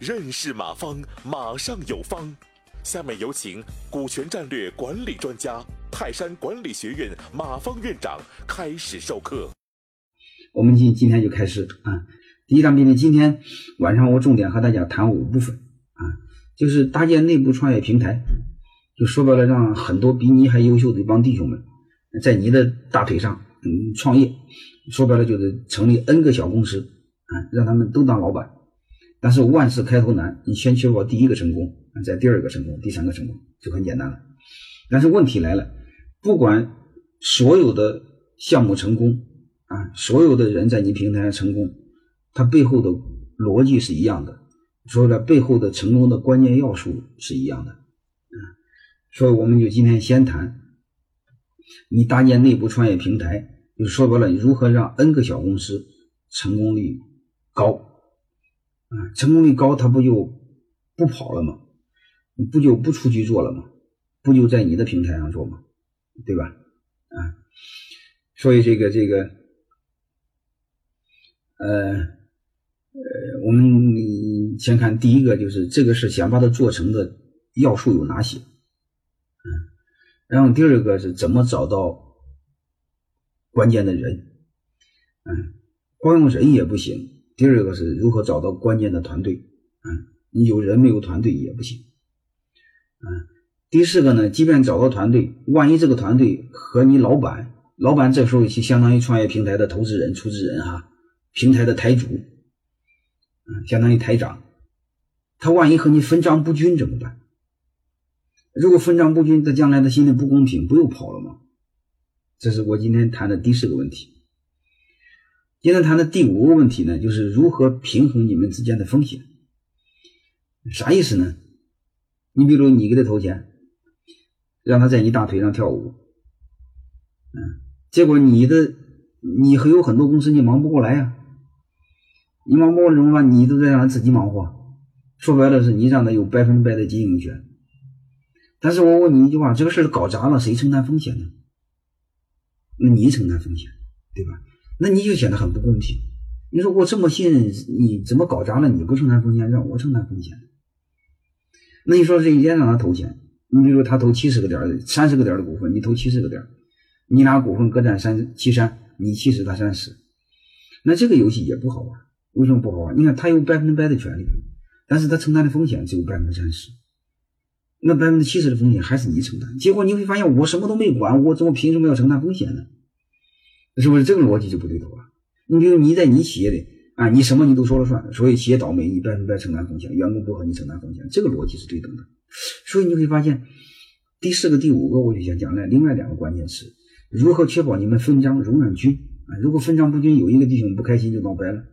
认识马方，马上有方。下面有请股权战略管理专家、泰山管理学院马方院长开始授课。我们今今天就开始啊，第一场命令，今天晚上我重点和大家谈五部分啊，就是搭建内部创业平台，就说白了，让很多比你还优秀的一帮弟兄们，在你的大腿上嗯创业，说白了就是成立 N 个小公司啊，让他们都当老板。但是万事开头难，你先确保第一个成功，再第二个成功，第三个成功就很简单了。但是问题来了，不管所有的项目成功啊，所有的人在你平台上成功，它背后的逻辑是一样的，说的背后的成功的关键要素是一样的啊。所以我们就今天先谈，你搭建内部创业平台，就说白了，你如何让 N 个小公司成功率高。啊，成功率高，他不就不跑了吗？不就不出去做了吗？不就在你的平台上做吗？对吧？啊，所以这个这个，呃呃，我们先看第一个，就是这个是想把它做成的要素有哪些？嗯，然后第二个是怎么找到关键的人？嗯，光用人也不行。第二个是如何找到关键的团队，嗯，你有人没有团队也不行，嗯，第四个呢，即便找到团队，万一这个团队和你老板，老板这时候就相当于创业平台的投资人、出资人哈，平台的台主，嗯，相当于台长，他万一和你分账不均怎么办？如果分账不均，他将来他心里不公平，不又跑了吗？这是我今天谈的第四个问题。今天谈的第五个问题呢，就是如何平衡你们之间的风险。啥意思呢？你比如你给他投钱，让他在你大腿上跳舞，嗯，结果你的你还有很多公司你忙不过来呀，你忙不过来怎么办？你都在让他自己忙活。说白了是你让他有百分百的经营权。但是我问你一句话：这个事搞砸了，谁承担风险呢？那你承担风险，对吧？那你就显得很不公平。你说我这么信任你，怎么搞砸了你不承担风险，让我承担风险？那你说这一天让他投钱，你比如说他投七十个点三十个点的股份，你投七十个点你俩股份各占三七三，你七十他三十，那这个游戏也不好玩。为什么不好玩？你看他有百分之百的权利，但是他承担的风险只有百分之三十，那百分之七十的风险还是你承担。结果你会发现，我什么都没管，我怎么凭什么要承担风险呢？是不是这个逻辑就不对头啊？你比如你在你企业里啊，你什么你都说了算，所以企业倒霉你百分百承担风险，员工不和你承担风险，这个逻辑是对等的。所以你会发现，第四个、第五个我就想讲了另外两个关键词：如何确保你们分赃容忍均啊？如果分赃不均，有一个弟兄不开心就闹掰了。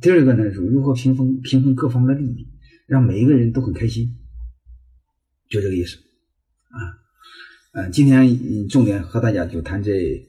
第二个呢是如何平分平衡各方的利益，让每一个人都很开心，就这个意思啊。嗯，今天重点和大家就谈这。